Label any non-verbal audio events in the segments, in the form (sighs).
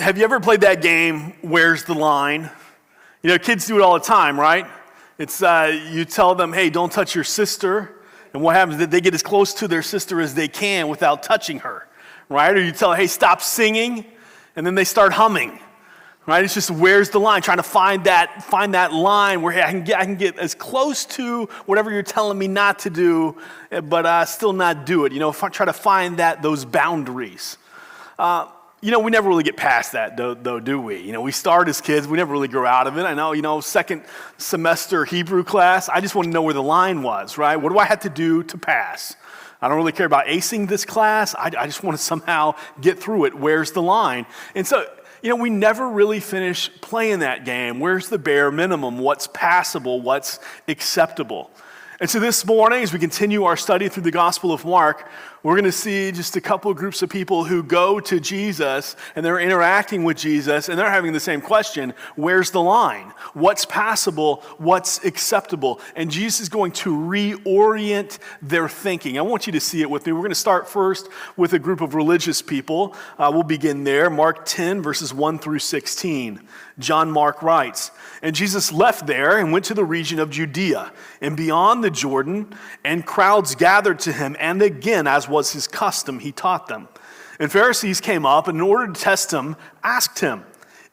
have you ever played that game, Where's the Line? You know, kids do it all the time, right? It's uh, you tell them, hey, don't touch your sister. And what happens is they get as close to their sister as they can without touching her, right? Or you tell, hey, stop singing, and then they start humming, right? It's just where's the line? Trying to find that, find that line where hey, I, can get, I can get as close to whatever you're telling me not to do, but uh, still not do it. You know, try to find that, those boundaries. Uh, you know, we never really get past that, though, though, do we? You know, we start as kids, we never really grow out of it. I know, you know, second semester Hebrew class, I just want to know where the line was, right? What do I have to do to pass? I don't really care about acing this class. I, I just want to somehow get through it. Where's the line? And so, you know, we never really finish playing that game. Where's the bare minimum? What's passable? What's acceptable? And so this morning, as we continue our study through the Gospel of Mark, we're going to see just a couple groups of people who go to Jesus and they're interacting with Jesus and they're having the same question where's the line? What's passable? What's acceptable? And Jesus is going to reorient their thinking. I want you to see it with me. We're going to start first with a group of religious people. Uh, we'll begin there. Mark 10, verses 1 through 16. John Mark writes, And Jesus left there and went to the region of Judea and beyond the Jordan, and crowds gathered to him. And again, as was his custom, he taught them. And Pharisees came up and, in order to test him, asked him,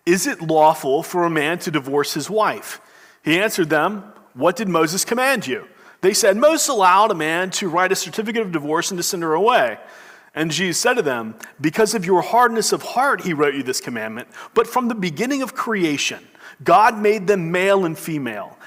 Is it lawful for a man to divorce his wife? He answered them, What did Moses command you? They said, Moses allowed a man to write a certificate of divorce and to send her away. And Jesus said to them, Because of your hardness of heart, he wrote you this commandment. But from the beginning of creation, God made them male and female.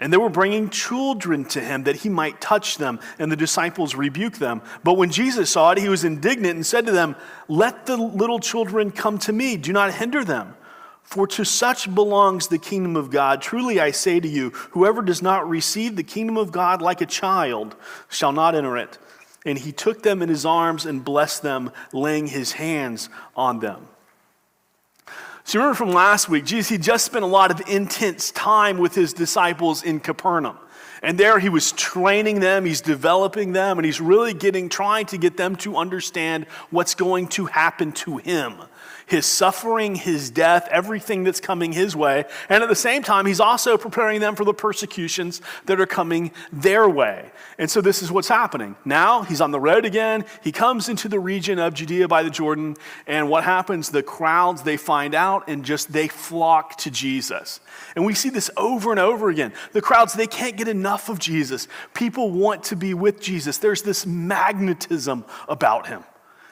And they were bringing children to him that he might touch them, and the disciples rebuked them. But when Jesus saw it, he was indignant and said to them, Let the little children come to me, do not hinder them. For to such belongs the kingdom of God. Truly I say to you, whoever does not receive the kingdom of God like a child shall not enter it. And he took them in his arms and blessed them, laying his hands on them. So remember from last week, Jesus, he just spent a lot of intense time with his disciples in Capernaum. And there he was training them, he's developing them, and he's really getting, trying to get them to understand what's going to happen to him his suffering, his death, everything that's coming his way. And at the same time, he's also preparing them for the persecutions that are coming their way. And so this is what's happening. Now he's on the road again. He comes into the region of Judea by the Jordan. And what happens? The crowds, they find out and just they flock to Jesus. And we see this over and over again. The crowds, they can't get enough of Jesus. People want to be with Jesus. There's this magnetism about him.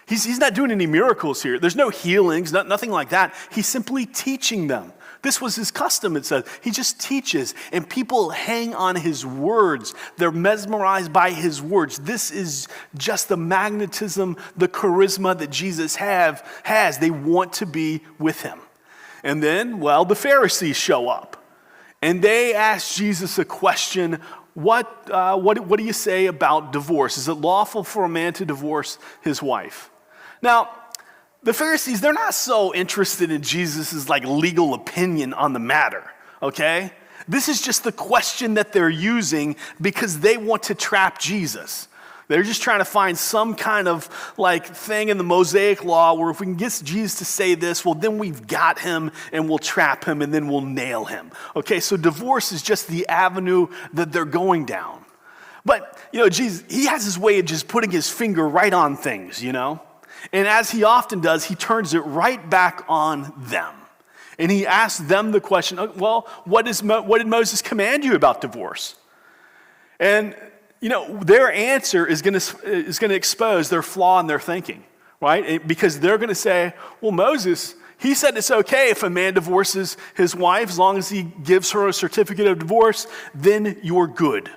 He's, he's not doing any miracles here. There's no healings, not, nothing like that. He's simply teaching them. This was his custom, it says. He just teaches, and people hang on his words. They're mesmerized by his words. This is just the magnetism, the charisma that Jesus have, has. They want to be with him. And then, well, the Pharisees show up, and they ask Jesus a question what, uh, what, what do you say about divorce? Is it lawful for a man to divorce his wife? Now, the Pharisees, they're not so interested in Jesus' like legal opinion on the matter, okay? This is just the question that they're using because they want to trap Jesus. They're just trying to find some kind of like thing in the Mosaic law where if we can get Jesus to say this, well, then we've got him and we'll trap him and then we'll nail him. Okay, so divorce is just the avenue that they're going down. But, you know, Jesus, he has his way of just putting his finger right on things, you know? And as he often does, he turns it right back on them. And he asks them the question oh, well, what, is Mo- what did Moses command you about divorce? And, you know, their answer is going is going to expose their flaw in their thinking, right? Because they're going to say, well, Moses, he said it's okay if a man divorces his wife as long as he gives her a certificate of divorce, then you're good.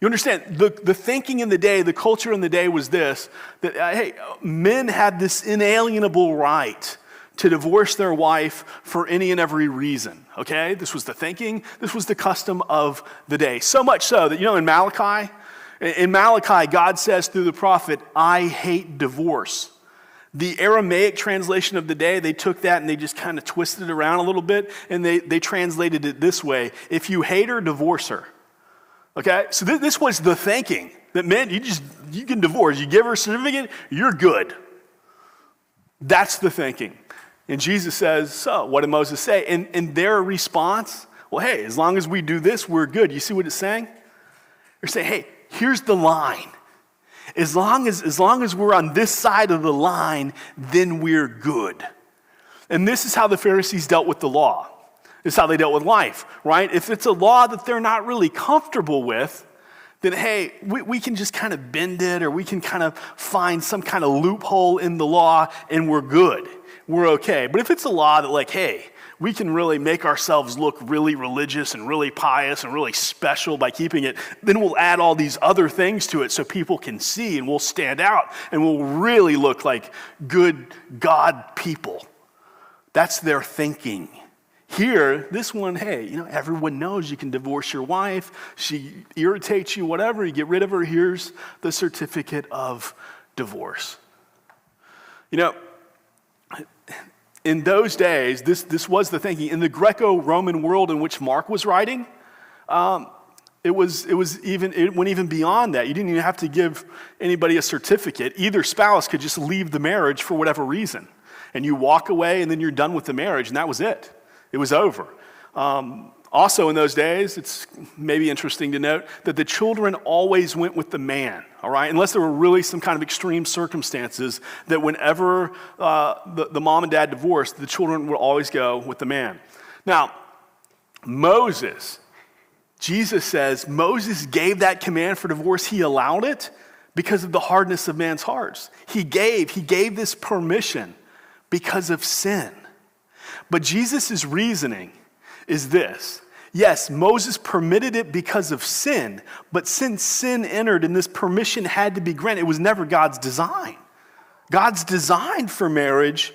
You understand, the, the thinking in the day, the culture in the day was this that, uh, hey, men had this inalienable right to divorce their wife for any and every reason. Okay? This was the thinking, this was the custom of the day. So much so that, you know, in Malachi, in Malachi, God says through the prophet, I hate divorce. The Aramaic translation of the day, they took that and they just kind of twisted it around a little bit and they, they translated it this way If you hate her, divorce her. Okay? So th- this was the thinking that meant you just, you can divorce. You give her a certificate, you're good. That's the thinking. And Jesus says, So, what did Moses say? And, and their response, well, hey, as long as we do this, we're good. You see what it's saying? They're saying, hey, here's the line. As long as, as long as we're on this side of the line, then we're good. And this is how the Pharisees dealt with the law. Is how they dealt with life, right? If it's a law that they're not really comfortable with, then hey, we, we can just kind of bend it or we can kind of find some kind of loophole in the law and we're good. We're okay. But if it's a law that, like, hey, we can really make ourselves look really religious and really pious and really special by keeping it. Then we'll add all these other things to it so people can see and we'll stand out and we'll really look like good God people. That's their thinking. Here, this one, hey, you know, everyone knows you can divorce your wife. She irritates you, whatever. You get rid of her. Here's the certificate of divorce. You know, in those days, this, this was the thinking. In the Greco Roman world in which Mark was writing, um, it, was, it, was even, it went even beyond that. You didn't even have to give anybody a certificate. Either spouse could just leave the marriage for whatever reason. And you walk away, and then you're done with the marriage, and that was it. It was over. Um, also, in those days, it's maybe interesting to note that the children always went with the man, all right? Unless there were really some kind of extreme circumstances that whenever uh, the, the mom and dad divorced, the children would always go with the man. Now, Moses, Jesus says Moses gave that command for divorce, he allowed it because of the hardness of man's hearts. He gave, he gave this permission because of sin. But Jesus' reasoning is this. Yes, Moses permitted it because of sin, but since sin entered and this permission had to be granted, it was never God's design. God's design for marriage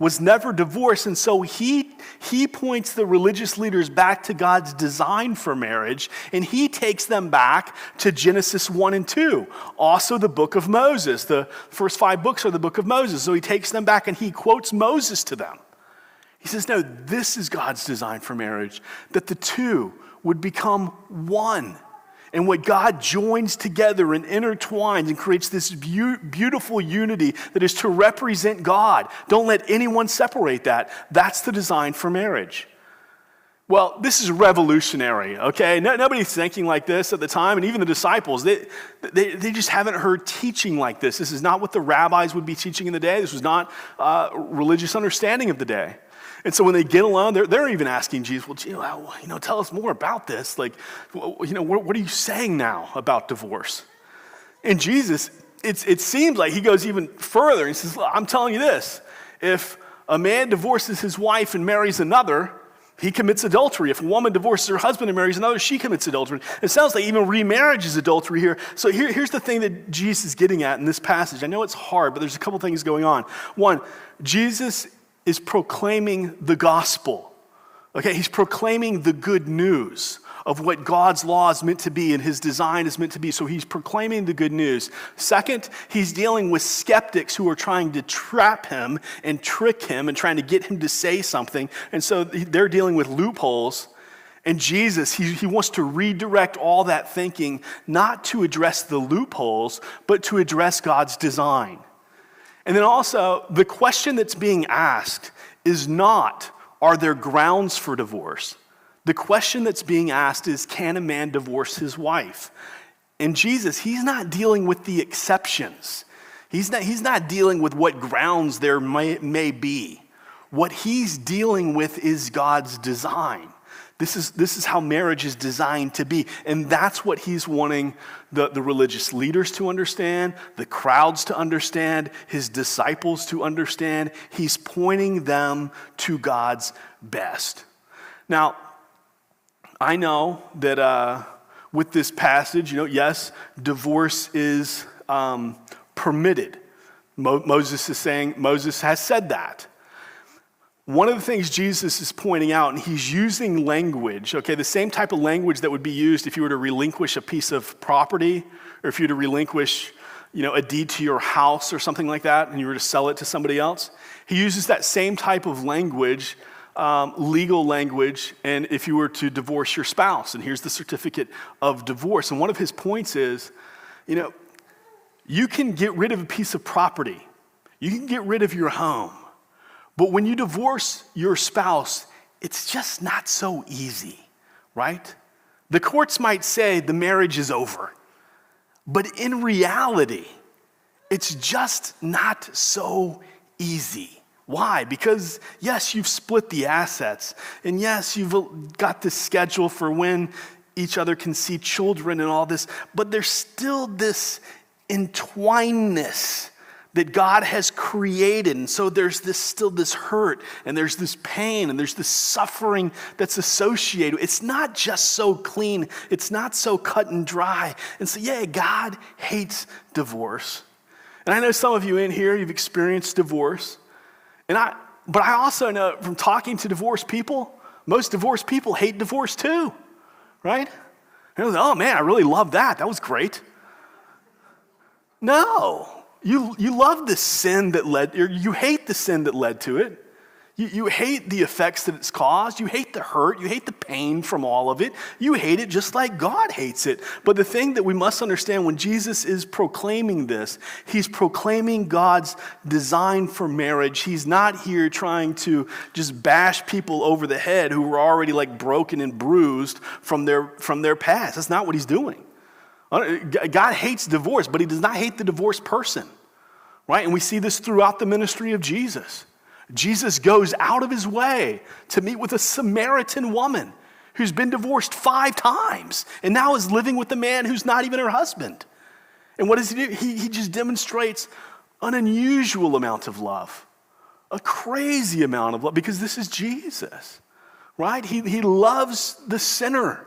was never divorce, and so he, he points the religious leaders back to God's design for marriage, and he takes them back to Genesis 1 and 2, also the book of Moses. The first five books are the book of Moses, so he takes them back and he quotes Moses to them. He says, No, this is God's design for marriage, that the two would become one. And what God joins together and intertwines and creates this be- beautiful unity that is to represent God. Don't let anyone separate that. That's the design for marriage. Well, this is revolutionary, okay? No, nobody's thinking like this at the time, and even the disciples, they, they, they, just haven't heard teaching like this. This is not what the rabbis would be teaching in the day. This was not uh, religious understanding of the day. And so when they get along, they're, they're even asking Jesus, well, you know, you know, tell us more about this. Like, you know, what, what are you saying now about divorce? And Jesus, it's, it seems like he goes even further. He says, I'm telling you this. If a man divorces his wife and marries another, he commits adultery. If a woman divorces her husband and marries another, she commits adultery. It sounds like even remarriage is adultery here. So here, here's the thing that Jesus is getting at in this passage. I know it's hard, but there's a couple things going on. One, Jesus is proclaiming the gospel. Okay, he's proclaiming the good news of what God's law is meant to be and his design is meant to be. So he's proclaiming the good news. Second, he's dealing with skeptics who are trying to trap him and trick him and trying to get him to say something. And so they're dealing with loopholes. And Jesus, he, he wants to redirect all that thinking, not to address the loopholes, but to address God's design. And then also, the question that's being asked is not, are there grounds for divorce? The question that's being asked is, can a man divorce his wife? And Jesus, he's not dealing with the exceptions. He's not, he's not dealing with what grounds there may, may be. What he's dealing with is God's design. This is, this is how marriage is designed to be. And that's what he's wanting the, the religious leaders to understand, the crowds to understand, his disciples to understand. He's pointing them to God's best. Now, I know that uh, with this passage, you know, yes, divorce is um, permitted. Mo- Moses is saying, Moses has said that. one of the things Jesus is pointing out, and he's using language, okay, the same type of language that would be used if you were to relinquish a piece of property or if you were to relinquish, you know, a deed to your house or something like that and you were to sell it to somebody else. He uses that same type of language, um, legal language, and if you were to divorce your spouse, and here's the certificate of divorce. And one of his points is, you know, you can get rid of a piece of property, you can get rid of your home but when you divorce your spouse, it's just not so easy, right? The courts might say the marriage is over, but in reality, it's just not so easy. Why? Because, yes, you've split the assets, and yes, you've got this schedule for when each other can see children and all this, but there's still this entwinedness that God has created. And so there's this still this hurt and there's this pain and there's this suffering that's associated. It's not just so clean, it's not so cut and dry. And so, yeah, God hates divorce. And I know some of you in here, you've experienced divorce. And I, but I also know from talking to divorced people, most divorced people hate divorce too, right? oh man, I really love that. That was great. No, you, you love the sin that led, you hate the sin that led to it. You, you hate the effects that it's caused. You hate the hurt. You hate the pain from all of it. You hate it just like God hates it. But the thing that we must understand when Jesus is proclaiming this, he's proclaiming God's design for marriage. He's not here trying to just bash people over the head who were already like broken and bruised from their, from their past. That's not what he's doing. God hates divorce, but he does not hate the divorced person, right? And we see this throughout the ministry of Jesus. Jesus goes out of his way to meet with a Samaritan woman who's been divorced five times and now is living with a man who's not even her husband. And what does he do? He, he just demonstrates an unusual amount of love, a crazy amount of love, because this is Jesus, right? He, he loves the sinner.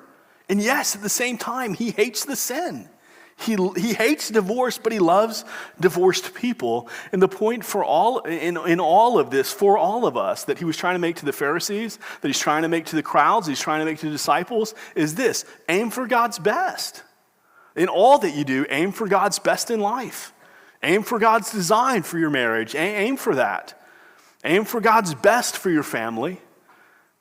And yes, at the same time, he hates the sin. He, he hates divorce, but he loves divorced people. And the point for all in, in all of this, for all of us, that he was trying to make to the Pharisees, that he's trying to make to the crowds, he's trying to make to the disciples, is this aim for God's best. In all that you do, aim for God's best in life. Aim for God's design for your marriage. Aim for that. Aim for God's best for your family.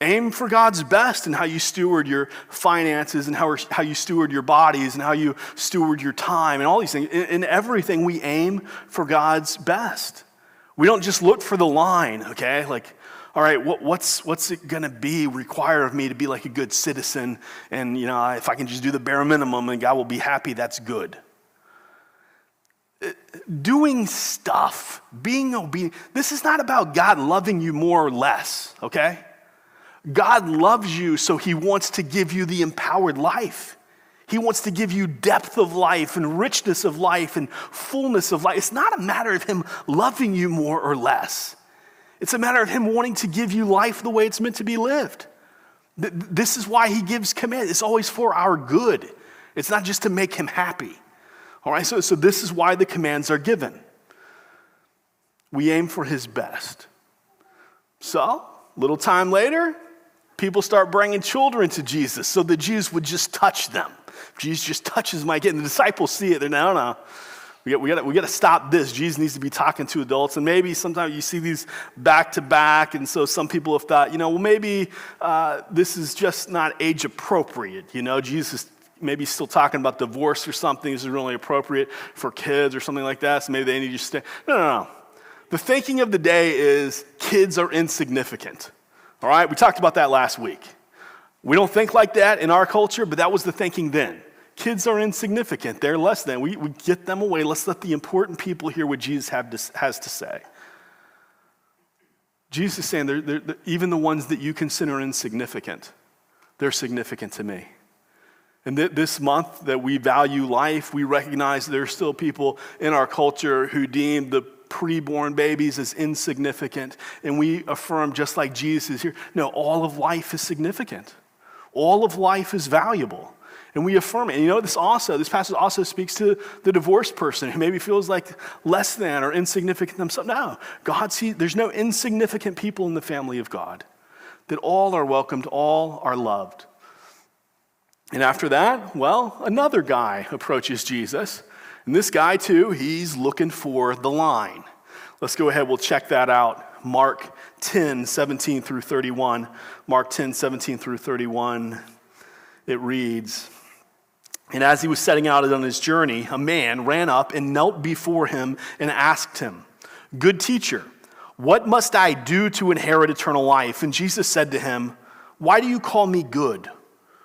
Aim for God's best in how you steward your finances and how, how you steward your bodies and how you steward your time and all these things. In, in everything, we aim for God's best. We don't just look for the line, okay? Like, all right, what, what's, what's it going to be require of me to be like a good citizen? And, you know, if I can just do the bare minimum and God will be happy, that's good. Uh, doing stuff, being obedient, this is not about God loving you more or less, okay? God loves you, so he wants to give you the empowered life. He wants to give you depth of life and richness of life and fullness of life. It's not a matter of him loving you more or less. It's a matter of him wanting to give you life the way it's meant to be lived. This is why he gives command. It's always for our good. It's not just to make him happy. All right, so, so this is why the commands are given. We aim for his best. So, little time later, people start bringing children to Jesus so the Jews would just touch them. Jesus just touches my kid. And the disciples see it. They're no, no. We got, we, got to, we got to stop this. Jesus needs to be talking to adults. And maybe sometimes you see these back to back. And so some people have thought, you know, well, maybe uh, this is just not age appropriate. You know, Jesus maybe still talking about divorce or something. This is really appropriate for kids or something like that. So maybe they need to stay. No, no, no. The thinking of the day is kids are insignificant. All right, we talked about that last week. We don't think like that in our culture, but that was the thinking then. Kids are insignificant, they're less than. We, we get them away. Let's let the important people hear what Jesus to, has to say. Jesus is saying, they're, they're, even the ones that you consider insignificant, they're significant to me. And th- this month that we value life, we recognize there are still people in our culture who deem the preborn babies as insignificant. And we affirm, just like Jesus is here, no, all of life is significant. All of life is valuable. And we affirm it. And you know, this also, this passage also speaks to the divorced person who maybe feels like less than or insignificant themselves. No, God sees, there's no insignificant people in the family of God. That all are welcomed, all are loved. And after that, well, another guy approaches Jesus. And this guy, too, he's looking for the line. Let's go ahead, we'll check that out. Mark 10, 17 through 31. Mark 10, 17 through 31. It reads, and as he was setting out on his journey, a man ran up and knelt before him and asked him, Good teacher, what must I do to inherit eternal life? And Jesus said to him, Why do you call me good?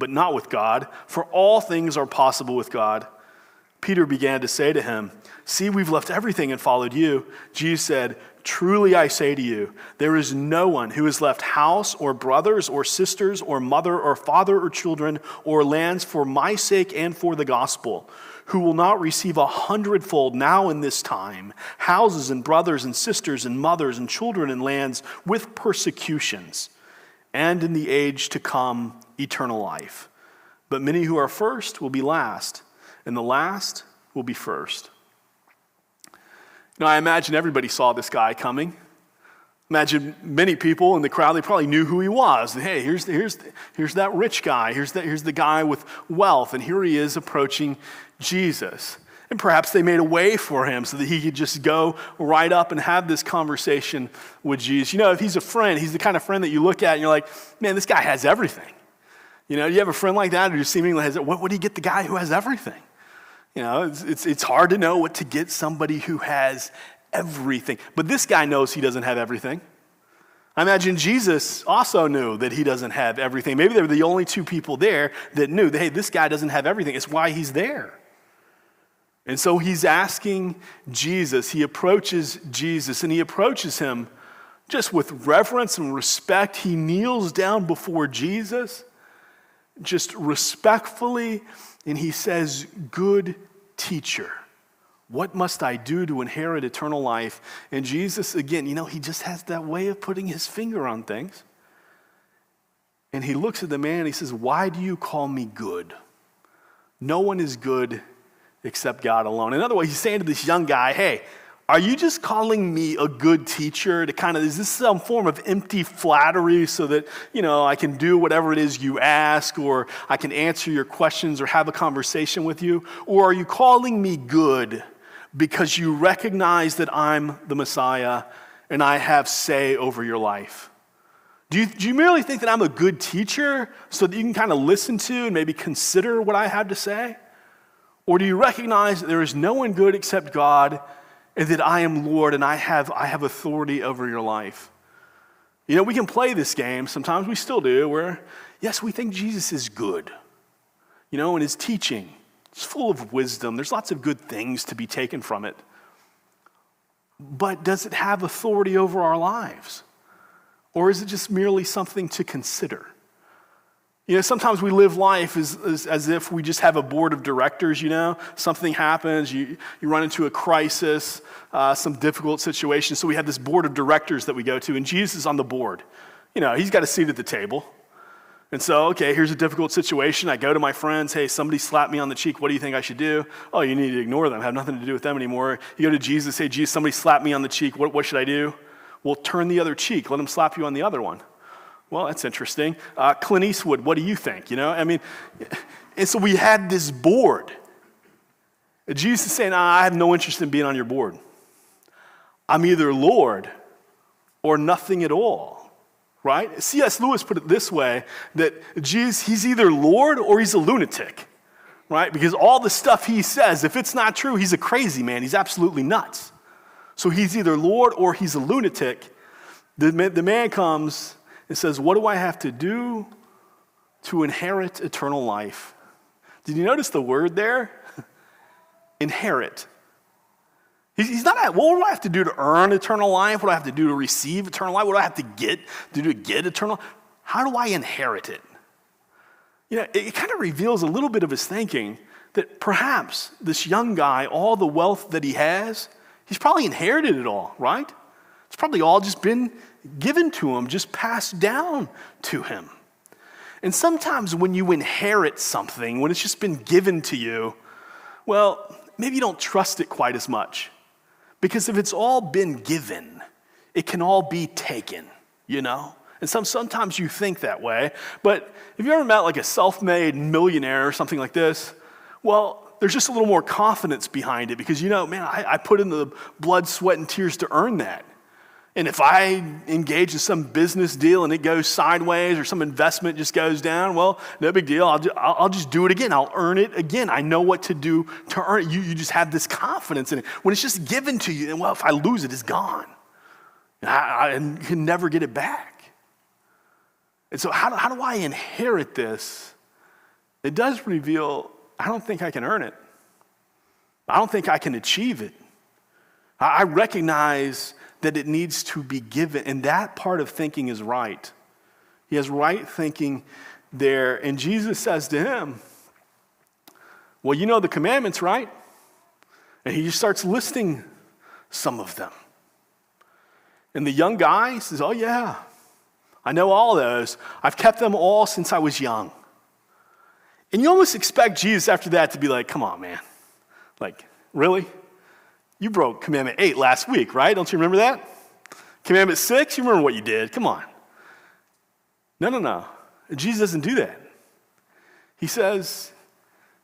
but not with God, for all things are possible with God. Peter began to say to him, See, we've left everything and followed you. Jesus said, Truly I say to you, there is no one who has left house or brothers or sisters or mother or father or children or lands for my sake and for the gospel, who will not receive a hundredfold now in this time houses and brothers and sisters and mothers and children and lands with persecutions, and in the age to come eternal life. But many who are first will be last, and the last will be first. Now, I imagine everybody saw this guy coming. Imagine many people in the crowd, they probably knew who he was. Hey, here's, here's, here's that rich guy. Here's the, here's the guy with wealth. And here he is approaching Jesus. And perhaps they made a way for him so that he could just go right up and have this conversation with Jesus. You know, if he's a friend, he's the kind of friend that you look at and you're like, man, this guy has everything. You know, do you have a friend like that who seemingly has, what, what would he get the guy who has everything? You know, it's, it's, it's hard to know what to get somebody who has everything. But this guy knows he doesn't have everything. I imagine Jesus also knew that he doesn't have everything. Maybe they were the only two people there that knew that, hey, this guy doesn't have everything. It's why he's there. And so he's asking Jesus, he approaches Jesus, and he approaches him just with reverence and respect. He kneels down before Jesus just respectfully, and he says, Good teacher. What must I do to inherit eternal life? And Jesus, again, you know, he just has that way of putting his finger on things. And he looks at the man and he says, Why do you call me good? No one is good except God alone. In other words, he's saying to this young guy, Hey, are you just calling me a good teacher to kind of, is this some form of empty flattery so that, you know, I can do whatever it is you ask or I can answer your questions or have a conversation with you? Or are you calling me good because you recognize that I'm the Messiah and I have say over your life? Do you, do you merely think that I'm a good teacher so that you can kind of listen to and maybe consider what I have to say? Or do you recognize that there is no one good except God and that I am Lord and I have, I have authority over your life. You know, we can play this game, sometimes we still do, where, yes, we think Jesus is good. You know, and his teaching is full of wisdom. There's lots of good things to be taken from it. But does it have authority over our lives? Or is it just merely something to consider? You know, sometimes we live life as, as, as, if we just have a board of directors, you know? Something happens, you, you run into a crisis, uh, some difficult situation. So we have this board of directors that we go to, and Jesus is on the board. You know, he's got a seat at the table. And so, okay, here's a difficult situation. I go to my friends, hey, somebody slapped me on the cheek. What do you think I should do? Oh, you need to ignore them. I have nothing to do with them anymore. You go to Jesus, hey, Jesus, somebody slapped me on the cheek. What, what should I do? Well, turn the other cheek. Let them slap you on the other one. Well, that's interesting. Uh, Clint Eastwood, what do you think? You know, I mean, and so we had this board. Jesus is saying, I have no interest in being on your board. I'm either Lord or nothing at all, right? C.S. Lewis put it this way that Jesus, he's either Lord or he's a lunatic, right? Because all the stuff he says, if it's not true, he's a crazy man. He's absolutely nuts. So he's either Lord or he's a lunatic. The, the man comes and says, What do I have to do to inherit eternal life? Did you notice the word there? (laughs) inherit. He's not at, what do I have to do to earn eternal life? What do I have to do to receive eternal life? What do I have to get to do to get eternal How do I inherit it? You know, it, it kind of reveals a little bit of his thinking that perhaps this young guy, all the wealth that he has, he's probably inherited it all, right? It's probably all just been given to him, just passed down to him. And sometimes when you inherit something, when it's just been given to you, well, maybe you don't trust it quite as much. Because if it's all been given, it can all be taken, you know? And some, sometimes you think that way. But if you ever met like a self made millionaire or something like this, well, there's just a little more confidence behind it because you know, man, I, I put in the blood, sweat, and tears to earn that. And if I engage in some business deal and it goes sideways or some investment just goes down, well, no big deal. I'll just, I'll just do it again. I'll earn it again. I know what to do to earn it. You, you just have this confidence in it. When it's just given to you, and well, if I lose it, it's gone. I, I can never get it back. And so, how, how do I inherit this? It does reveal I don't think I can earn it, I don't think I can achieve it. I recognize that it needs to be given. And that part of thinking is right. He has right thinking there. And Jesus says to him, Well, you know the commandments, right? And he just starts listing some of them. And the young guy says, Oh, yeah, I know all those. I've kept them all since I was young. And you almost expect Jesus after that to be like, Come on, man. Like, really? You broke commandment eight last week, right? Don't you remember that? Commandment six, you remember what you did. Come on. No, no, no. Jesus doesn't do that. He says,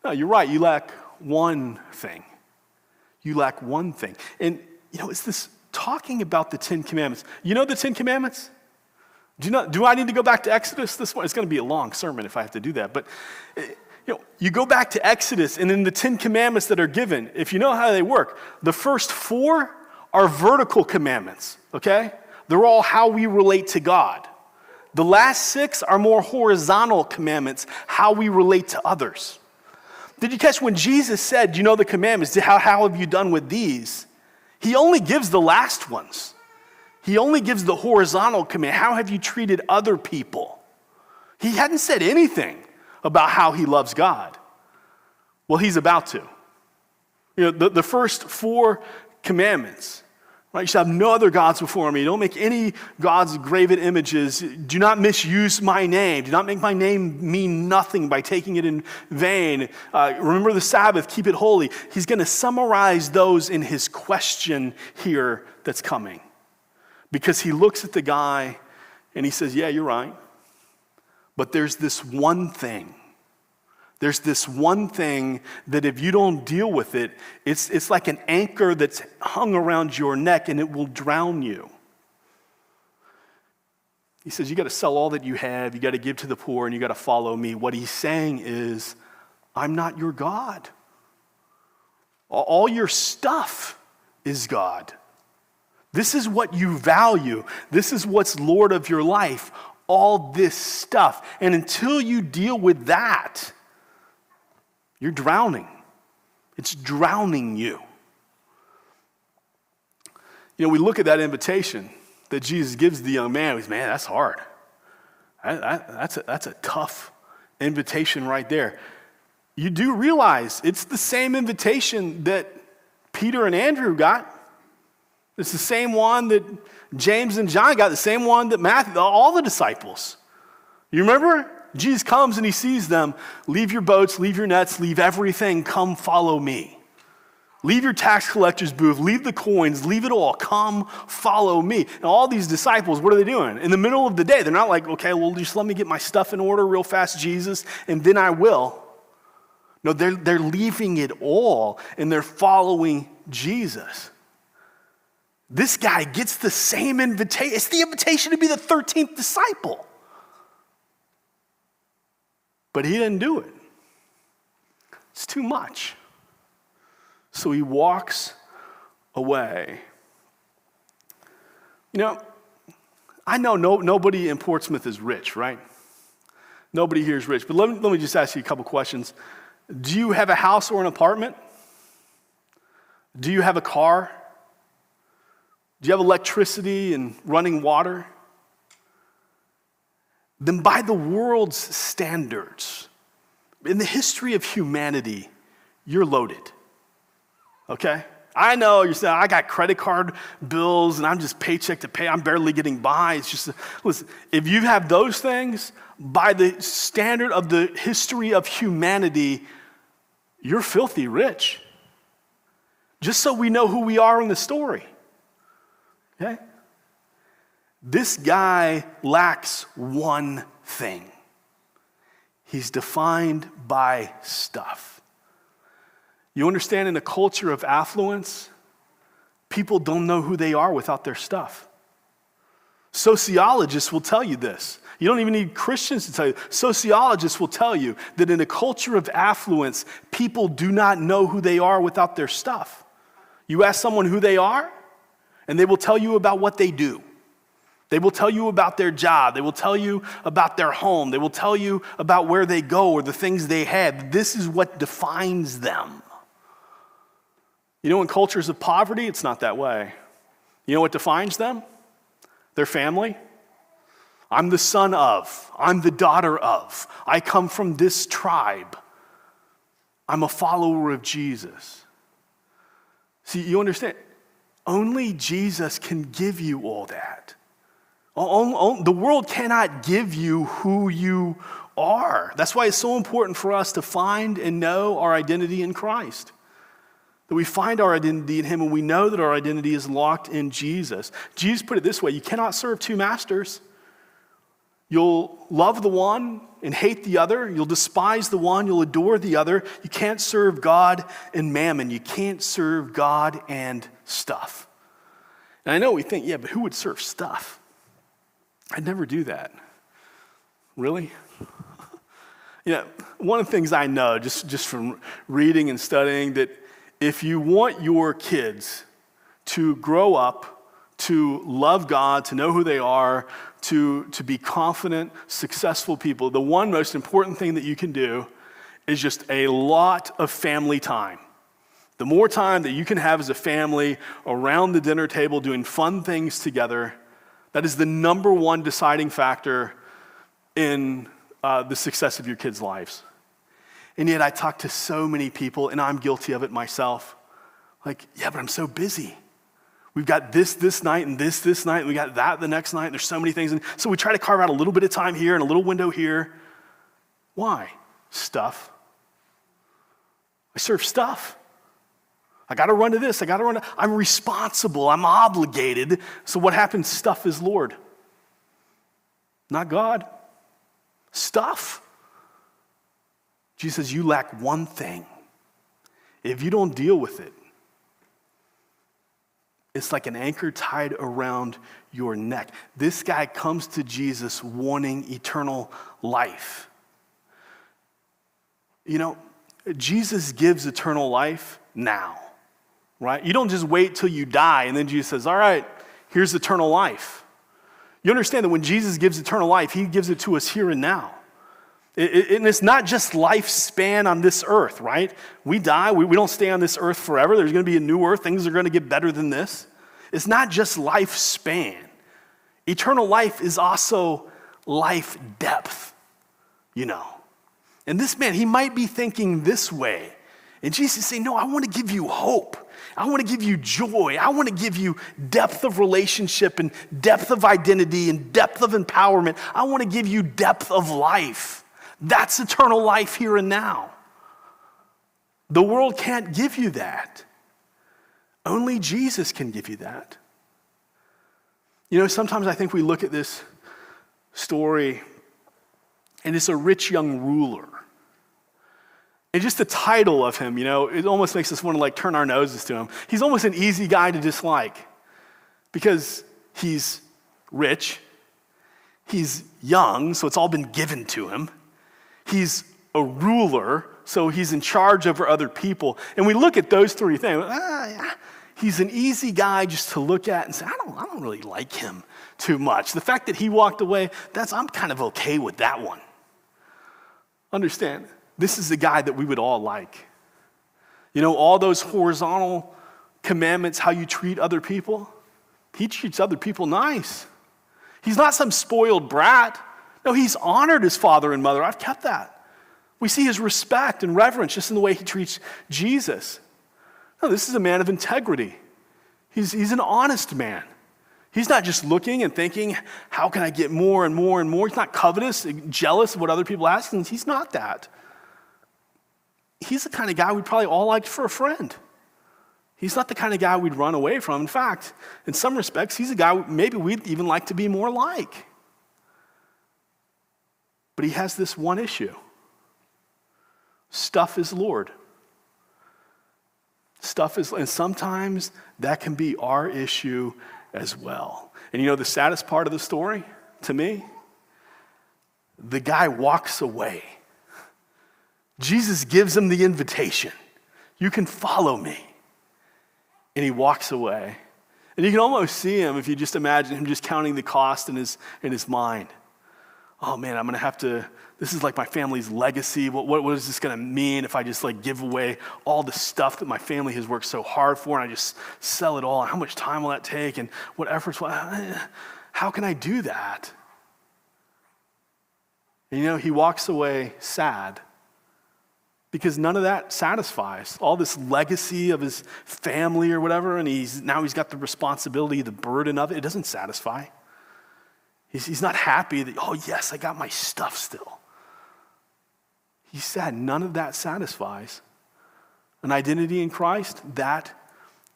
No, you're right. You lack one thing. You lack one thing. And, you know, it's this talking about the Ten Commandments. You know the Ten Commandments? Do, you know, do I need to go back to Exodus this one? It's going to be a long sermon if I have to do that. But you know, you go back to Exodus and in the Ten Commandments that are given, if you know how they work, the first four are vertical commandments, okay? They're all how we relate to God. The last six are more horizontal commandments, how we relate to others. Did you catch when Jesus said, You know the commandments, how, how have you done with these? He only gives the last ones. He only gives the horizontal command. How have you treated other people? He hadn't said anything about how he loves God. Well, he's about to. You know, the, the first four commandments, right? You shall have no other gods before me. Don't make any gods graven images. Do not misuse my name. Do not make my name mean nothing by taking it in vain. Uh, remember the Sabbath, keep it holy. He's going to summarize those in his question here that's coming. Because he looks at the guy and he says, Yeah, you're right. But there's this one thing. There's this one thing that if you don't deal with it, it's, it's like an anchor that's hung around your neck and it will drown you. He says, You got to sell all that you have, you got to give to the poor, and you got to follow me. What he's saying is, I'm not your God. All your stuff is God. This is what you value. This is what's Lord of your life all this stuff. And until you deal with that, you're drowning. It's drowning you. You know, we look at that invitation that Jesus gives the young man. He's, man, that's hard. That, that, that's, a, that's a tough invitation right there. You do realize it's the same invitation that Peter and Andrew got. It's the same one that James and John got the same one that Matthew, all the disciples. You remember? Jesus comes and he sees them. Leave your boats, leave your nets, leave everything, come follow me. Leave your tax collector's booth, leave the coins, leave it all, come follow me. And all these disciples, what are they doing? In the middle of the day, they're not like, okay, well, just let me get my stuff in order real fast, Jesus, and then I will. No, they're, they're leaving it all and they're following Jesus. This guy gets the same invitation. It's the invitation to be the 13th disciple. But he didn't do it. It's too much. So he walks away. You know, I know no, nobody in Portsmouth is rich, right? Nobody here is rich. But let me, let me just ask you a couple questions. Do you have a house or an apartment? Do you have a car? Do you have electricity and running water? Then, by the world's standards, in the history of humanity, you're loaded. Okay? I know you're saying, I got credit card bills and I'm just paycheck to pay. I'm barely getting by. It's just, listen, if you have those things, by the standard of the history of humanity, you're filthy rich. Just so we know who we are in the story. Okay? This guy lacks one thing he's defined by stuff. You understand, in a culture of affluence, people don't know who they are without their stuff. Sociologists will tell you this. You don't even need Christians to tell you. Sociologists will tell you that in a culture of affluence, people do not know who they are without their stuff. You ask someone who they are, and they will tell you about what they do. They will tell you about their job. They will tell you about their home. They will tell you about where they go or the things they have. This is what defines them. You know, in cultures of poverty, it's not that way. You know what defines them? Their family. I'm the son of, I'm the daughter of, I come from this tribe. I'm a follower of Jesus. See, you understand? Only Jesus can give you all that. The world cannot give you who you are. That's why it's so important for us to find and know our identity in Christ. That we find our identity in Him and we know that our identity is locked in Jesus. Jesus put it this way you cannot serve two masters. You'll love the one and hate the other. You'll despise the one, you'll adore the other. You can't serve God and mammon. You can't serve God and stuff. And I know we think, yeah, but who would serve stuff? I'd never do that. Really? (laughs) yeah, one of the things I know just, just from reading and studying that if you want your kids to grow up to love God, to know who they are, to, to be confident, successful people, the one most important thing that you can do is just a lot of family time. The more time that you can have as a family around the dinner table doing fun things together, that is the number one deciding factor in uh, the success of your kids' lives. And yet, I talk to so many people, and I'm guilty of it myself. Like, yeah, but I'm so busy. We've got this this night and this this night, and we got that the next night. There's so many things. And so we try to carve out a little bit of time here and a little window here. Why? Stuff. I serve stuff. I got to run to this. I got to run to. I'm responsible. I'm obligated. So what happens? Stuff is Lord, not God. Stuff. Jesus says, You lack one thing. If you don't deal with it, it's like an anchor tied around your neck. This guy comes to Jesus wanting eternal life. You know, Jesus gives eternal life now, right? You don't just wait till you die and then Jesus says, All right, here's eternal life. You understand that when Jesus gives eternal life, he gives it to us here and now. And it's not just lifespan on this earth, right? We die, we, don't stay on this earth forever. There's going to be a new earth, things are going to get better than this. It's not just lifespan, eternal life is also life depth, you know. And this man, he might be thinking this way. And Jesus is saying, No, I want to give you hope. I want to give you joy. I want to give you depth of relationship and depth of identity and depth of empowerment. I want to give you depth of life. That's eternal life here and now. The world can't give you that. Only Jesus can give you that. You know, sometimes I think we look at this story and it's a rich young ruler. And just the title of him, you know, it almost makes us want to like turn our noses to him. He's almost an easy guy to dislike because he's rich, he's young, so it's all been given to him. He's a ruler, so he's in charge over other people. And we look at those three things. Ah, he's an easy guy just to look at and say, I don't, I don't really like him too much. The fact that he walked away, that's I'm kind of okay with that one. Understand, this is the guy that we would all like. You know, all those horizontal commandments, how you treat other people, he treats other people nice. He's not some spoiled brat. No, he's honored his father and mother. I've kept that. We see his respect and reverence just in the way he treats Jesus. No, this is a man of integrity. He's, he's an honest man. He's not just looking and thinking, how can I get more and more and more? He's not covetous, jealous of what other people ask. And He's not that. He's the kind of guy we'd probably all like for a friend. He's not the kind of guy we'd run away from. In fact, in some respects, he's a guy maybe we'd even like to be more like. But he has this one issue stuff is Lord. Stuff is, and sometimes that can be our issue as well. And you know the saddest part of the story to me? The guy walks away. Jesus gives him the invitation You can follow me. And he walks away. And you can almost see him if you just imagine him just counting the cost in his, in his mind. Oh man, I'm gonna have to this is like my family's legacy. What, what, what is this going to mean if I just like give away all the stuff that my family has worked so hard for and I just sell it all? How much time will that take? And what efforts will, (sighs) how can I do that? And you know, he walks away sad because none of that satisfies all this legacy of his family or whatever and he's now he's got the responsibility the burden of it it doesn't satisfy he's, he's not happy that oh yes i got my stuff still He's sad. none of that satisfies. An identity in Christ, that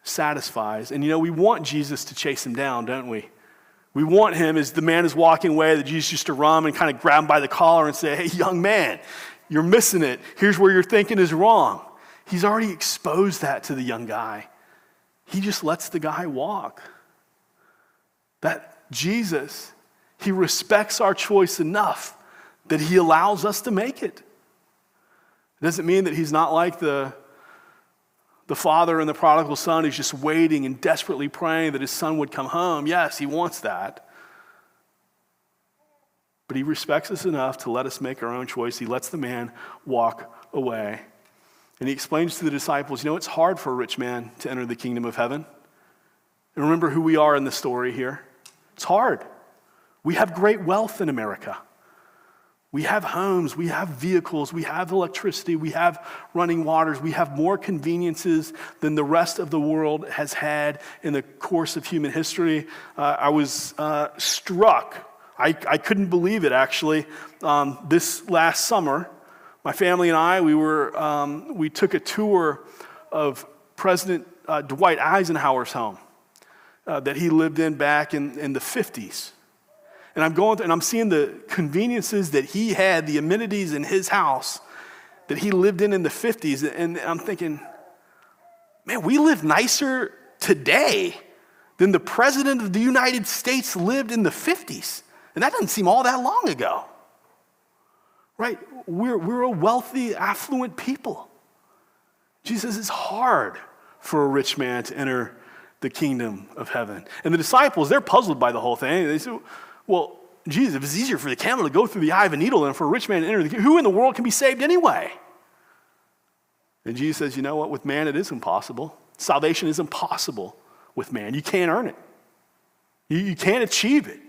satisfies. And you know, we want Jesus to chase him down, don't we? We want him as the man is walking away, that Jesus used to run and kind of grab him by the collar and say, Hey, young man, you're missing it. Here's where you're thinking is wrong. He's already exposed that to the young guy. He just lets the guy walk. That Jesus, he respects our choice enough that he allows us to make it. It doesn't mean that he's not like the, the father and the prodigal son who's just waiting and desperately praying that his son would come home. Yes, he wants that. But he respects us enough to let us make our own choice. He lets the man walk away. And he explains to the disciples, you know, it's hard for a rich man to enter the kingdom of heaven. And remember who we are in the story here. It's hard. We have great wealth in America. We have homes, we have vehicles, we have electricity, we have running waters, we have more conveniences than the rest of the world has had in the course of human history. Uh, I was uh, struck, I, I, couldn't believe it actually. Um, this last summer, my family and I, we, were, um, we took a tour of President uh, Dwight Eisenhower's home uh, that he lived in back in, in the 50s. And I'm going through, and I'm seeing the conveniences that he had, the amenities in his house that he lived in in the 50s. And I'm thinking, man, we live nicer today than the president of the United States lived in the 50s. And that doesn't seem all that long ago. Right? We're, we're a wealthy, affluent people. Jesus, it's hard for a rich man to enter the kingdom of heaven. And the disciples, they're puzzled by the whole thing. They say, well, Jesus, if it's easier for the camel to go through the eye of a needle than for a rich man to enter the kingdom, who in the world can be saved anyway? And Jesus says, you know what? With man, it is impossible. Salvation is impossible with man. You can't earn it, you, you can't achieve it.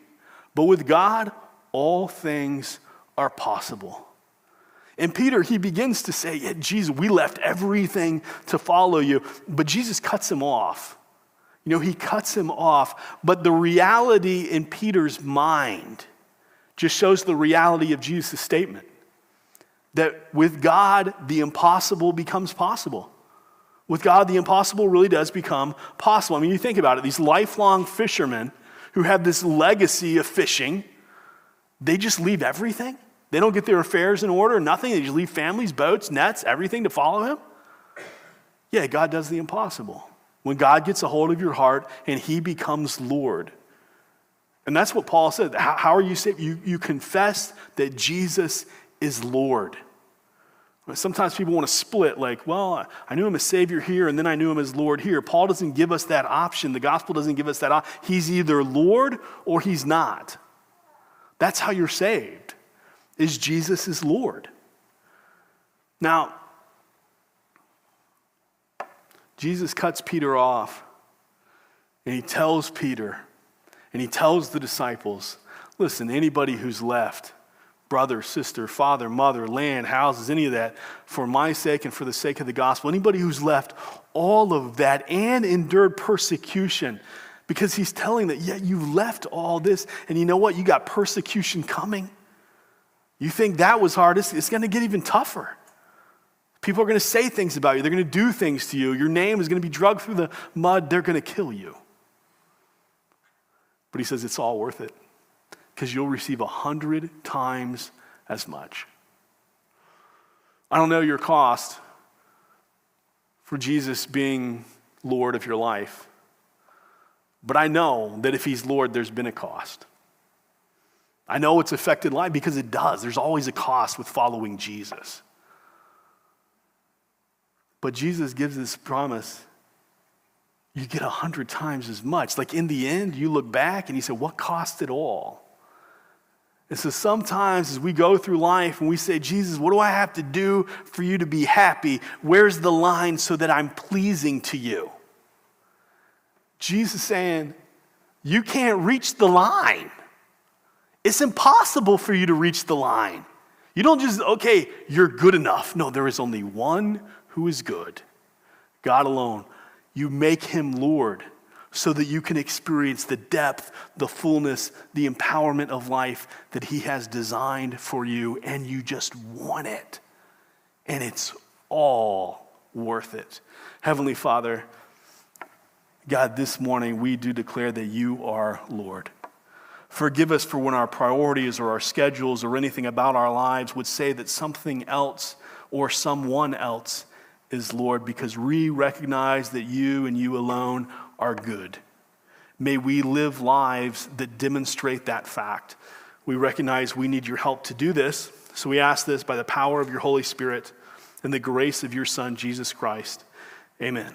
But with God, all things are possible. And Peter, he begins to say, yeah, Jesus, we left everything to follow you. But Jesus cuts him off. You know, he cuts him off. But the reality in Peter's mind just shows the reality of Jesus' statement that with God, the impossible becomes possible. With God, the impossible really does become possible. I mean, you think about it these lifelong fishermen who have this legacy of fishing, they just leave everything They don't get their affairs in order, nothing. They just leave families, boats, nets, everything to follow him. Yeah, God does the impossible. When God gets a hold of your heart and he becomes Lord. And that's what Paul said. How, how are you saved? You, you confess that Jesus is Lord. Sometimes people want to split, like, well, I knew him as Savior here, and then I knew him as Lord here. Paul doesn't give us that option. The gospel doesn't give us that option. He's either Lord or he's not. That's how you're saved, is Jesus is Lord. Now, Jesus cuts Peter off, and he tells Peter, and he tells the disciples, listen, anybody who's left, brother, sister, father, mother, land, houses, any of that, for my sake and for the sake of the gospel. Anybody who's left all of that and endured persecution, because he's telling that, yeah, you've left all this, and you know what? You got persecution coming. You think that was hard, it's, it's going to get even tougher. People are going to say things about you. They're going to do things to you. Your name is going to be drugged through the mud. They're going to kill you. But he says it's all worth it because you'll receive a hundred times as much. I don't know your cost for Jesus being Lord of your life, but I know that if He's Lord, there's been a cost. I know it's affected life because it does. There's always a cost with following Jesus. But Jesus gives this promise you get a hundred times as much. Like in the end, you look back and you say, What cost it all? And so sometimes as we go through life and we say, Jesus, what do I have to do for you to be happy? Where's the line so that I'm pleasing to you? Jesus saying, You can't reach the line. It's impossible for you to reach the line. You don't just, okay, you're good enough. No, there is only one who is good God alone. You make him Lord so that you can experience the depth, the fullness, the empowerment of life that He has designed for you, and you just want it. And it's all worth it. Heavenly Father, God, this morning we do declare that you are Lord. Forgive us for when our priorities or our schedules or anything about our lives would say that something else or someone else is Lord, because we recognize that you and you alone are good. May we live lives that demonstrate that fact. We recognize we need your help to do this, so we ask this by the power of your Holy Spirit and the grace of your Son, Jesus Christ. Amen.